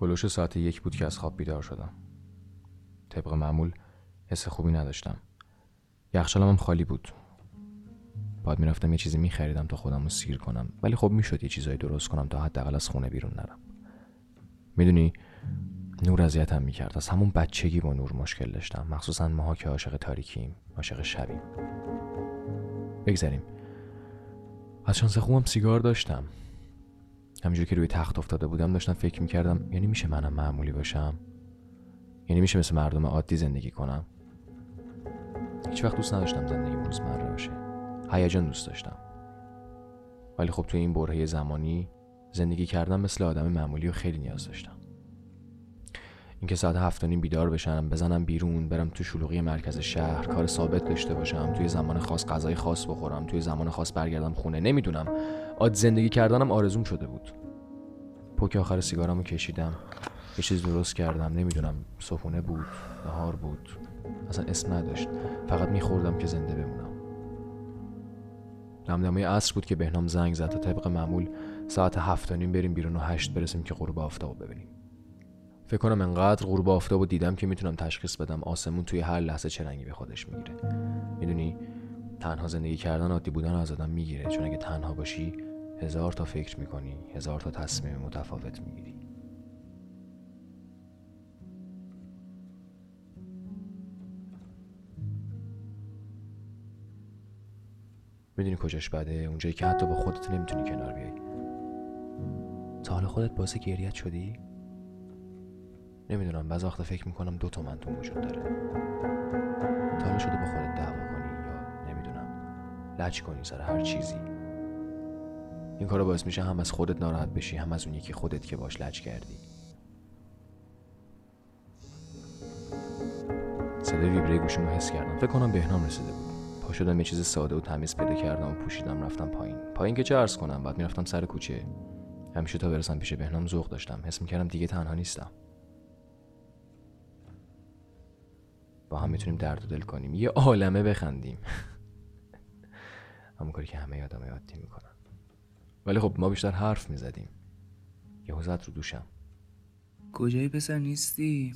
هلوش ساعت یک بود که از خواب بیدار شدم. طبق معمول حس خوبی نداشتم. یخچالم هم خالی بود. باید می‌رفتم یه چیزی میخریدم تا خودم رو سیر کنم. ولی خب می‌شد یه چیزایی درست کنم تا حداقل از خونه بیرون نرم. می‌دونی نور اذیتم می‌کرد. از همون بچگی با نور مشکل داشتم. مخصوصا ماها که عاشق تاریکیم عاشق شبیم. بگذاریم از شانس خوبم سیگار داشتم. همینجور که روی تخت افتاده بودم داشتم فکر می‌کردم یعنی میشه منم معمولی باشم؟ یعنی میشه مثل مردم عادی زندگی کنم؟ هیچ وقت دوست نداشتم زندگی روزمره باشه. هیجان دوست داشتم. ولی خب توی این برهه زمانی زندگی کردن مثل آدم معمولی و خیلی نیاز داشتم. اینکه ساعت هفت نیم بیدار بشم بزنم بیرون برم تو شلوغی مرکز شهر کار ثابت داشته باشم توی زمان خاص غذای خاص بخورم توی زمان خاص برگردم خونه نمی‌دونم. عاد زندگی کردنم آرزوم شده بود. پوک آخر سیگارمو کشیدم. یه چیز درست کردم نمی‌دونم. صبحونه بود نهار بود. اصلا اسم نداشت. فقط میخوردم که زنده بمونم. دمدمه عصر بود که بهنام زنگ زد تا طبق معمول ساعت هفت نیم بریم بیرون و هشت برسیم که غروب آفتاب ببینیم. فکر کنم انقدر غروب آفتاب و دیدم که می‌تونم تشخیص بدم آسمون توی هر لحظه چه رنگی به خودش می‌گیره. می‌دونی؟ تنها زندگی کردن عادی بودن از آدم می‌گیره. چون اگه تنها باشی هزار تا فکر می‌کنی هزار تا تصمیم متفاوت می‌گیری. می‌دونی کجاش بده؟ اونجایی که حتی با خودت نمی‌تونی کنار بیای. تا حالا خودت باعث گریت شدی؟ نمی‌دونم بعض وقتا فکر می‌کنم دو تومن تو وجود داره. تا حالا شده با خودت دعوا کنی یا نمی‌دونم لج کنی سر هر چیزی. این کارا باعث میشه هم از خودت ناراحت بشی هم از اون یکی خودت که باش لج کردی. صدای ویبره گوشمو حس کردم. فکر کنم بهنام رسیده بود. پا شدم یه چیز ساده و تمیز پیدا کردم و پوشیدم رفتم پایین. پایین که چه عرض کنم؟ بعد می‌رفتم سر کوچه. همیشه تا برسم پیش بهنام ذوق داشتم. حس می‌کردم دیگه تنها نیستم. با هم می‌تونیم درد و دل کنیم. یه عالمه بخندیم. همون کاری که همه آدم عادی می‌کنن. ولی خب ما بیشتر حرف می‌زدیم. یهو زد رو دوشم. کجایی پسر نیستی؟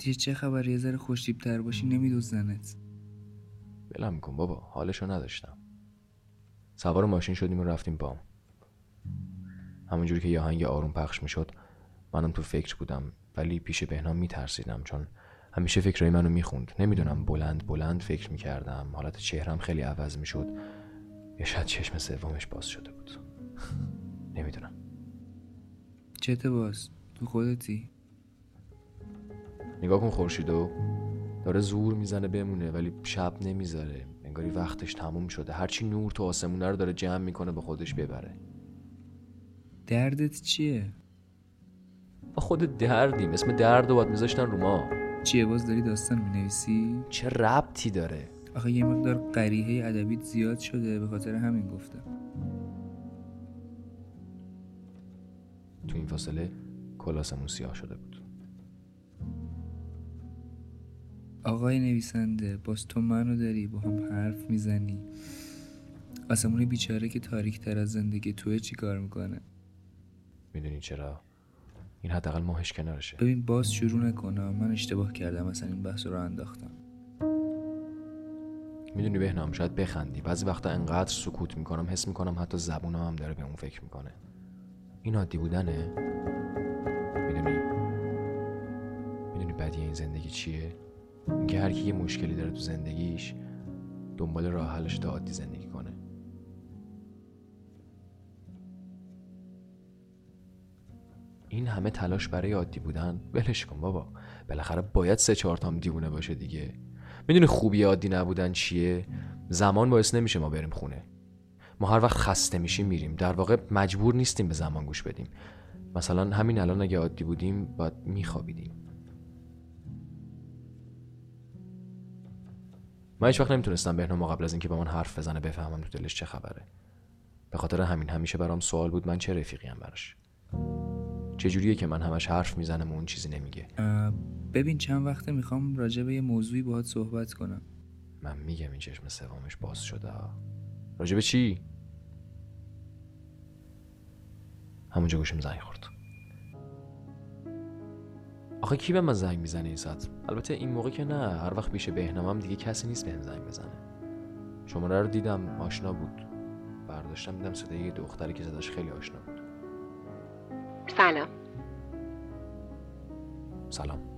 دیگه چه خبر؟ یه ذره خوشتیب تر باشی نمیدوزنت. بلم کن بابا حالشو نداشتم. سوار ماشین شدیم و رفتیم بام. همونجوری که یه آهنگ آروم پخش می‌شد منم تو فکر بودم ولی پیش بهنام میترسیدم چون همیشه فکرهای منو می‌خوند. نمی‌دونم بلند بلند فکر می‌کردم. حالت چهرم خیلی عوض می‌شد. یا شاید چشم سومش باز شده بود. نمی‌دونم. چته باز تو خودتی؟ نگاه کن خورشیدو. داره زور می‌زنه بمونه ولی شب نمی‌ذاره. انگاری وقتش تموم شده. هرچی نور تو آسمونه رو داره جمع می‌کنه به خودش ببره. دردت چیه؟ با خود دردیم. اسم درد رو باید میذاشتن رو ما. چیه؟ باز داری داستان می‌نویسی؟ چه ربطی داره؟ آخه یه مقدار قریحه ادبیت زیاد شده به خاطر همین گفتم. تو این فاصله کلاسمون سیاه شده بود. آقای نویسنده باز تو منو داری با هم حرف می‌زنی. آسمون بیچاره که تاریک تر از زندگی توه چی کار می‌کنه؟ می‌دونی چرا؟ این حداقل ماهش کنارشه. ببین باز شروع نکنم. من اشتباه کردم. اصلا این بحث رو انداختم. می‌دونی بهنام شاید بخندی. بعضی وقتا انقدر سکوت می‌کنم حس می‌کنم حتی زبونم هم داره به اون فکر می‌کنه. این عادی بودنه؟ می‌دونی؟ می‌دونی بدی این زندگی چیه؟ اینکه هر کی یه مشکلی داره تو زندگیش دنبال راه حلش تا عادی زندگی این همه تلاش برای عادی بودن؟ ولش کن بابا. بالاخره باید سه چهار تام دیوونه باشه دیگه. می‌دونی خوبی عادی نبودن چیه؟ زمان باعث نمیشه ما بریم خونه. ما هر وقت خسته میشیم میریم. در واقع مجبور نیستیم به زمان گوش بدیم. مثلا همین الان اگه عادی بودیم باید میخوابیدیم. من هیچ وقت نمی‌تونستم بهنام قبل از اینکه با من حرف بزنه بفهمم تو دلش چه خبره. به خاطر همین همیشه برام سوال بود من چه رفیقی هم براش. چجوریه که من همش حرف می‌زنم و اون چیزی نمیگه؟ ببین چند وقته می‌خوام راجع به یه موضوعی باهات صحبت کنم. من میگم این چشم سومش باز شده راجع به چی؟ همونجا گوشم زنگ خورد. آخه کی به من زنگ می‌زنه این ساعت؟ البته این موقع که نه هر وقت پیش بهنامم دیگه کسی نیست بهم زنگ بزنه. شماره رو دیدم آشنا بود. برداشتم دیدم صدای یه دختری که صداش خیلی آشنا بود. سلام. سلام.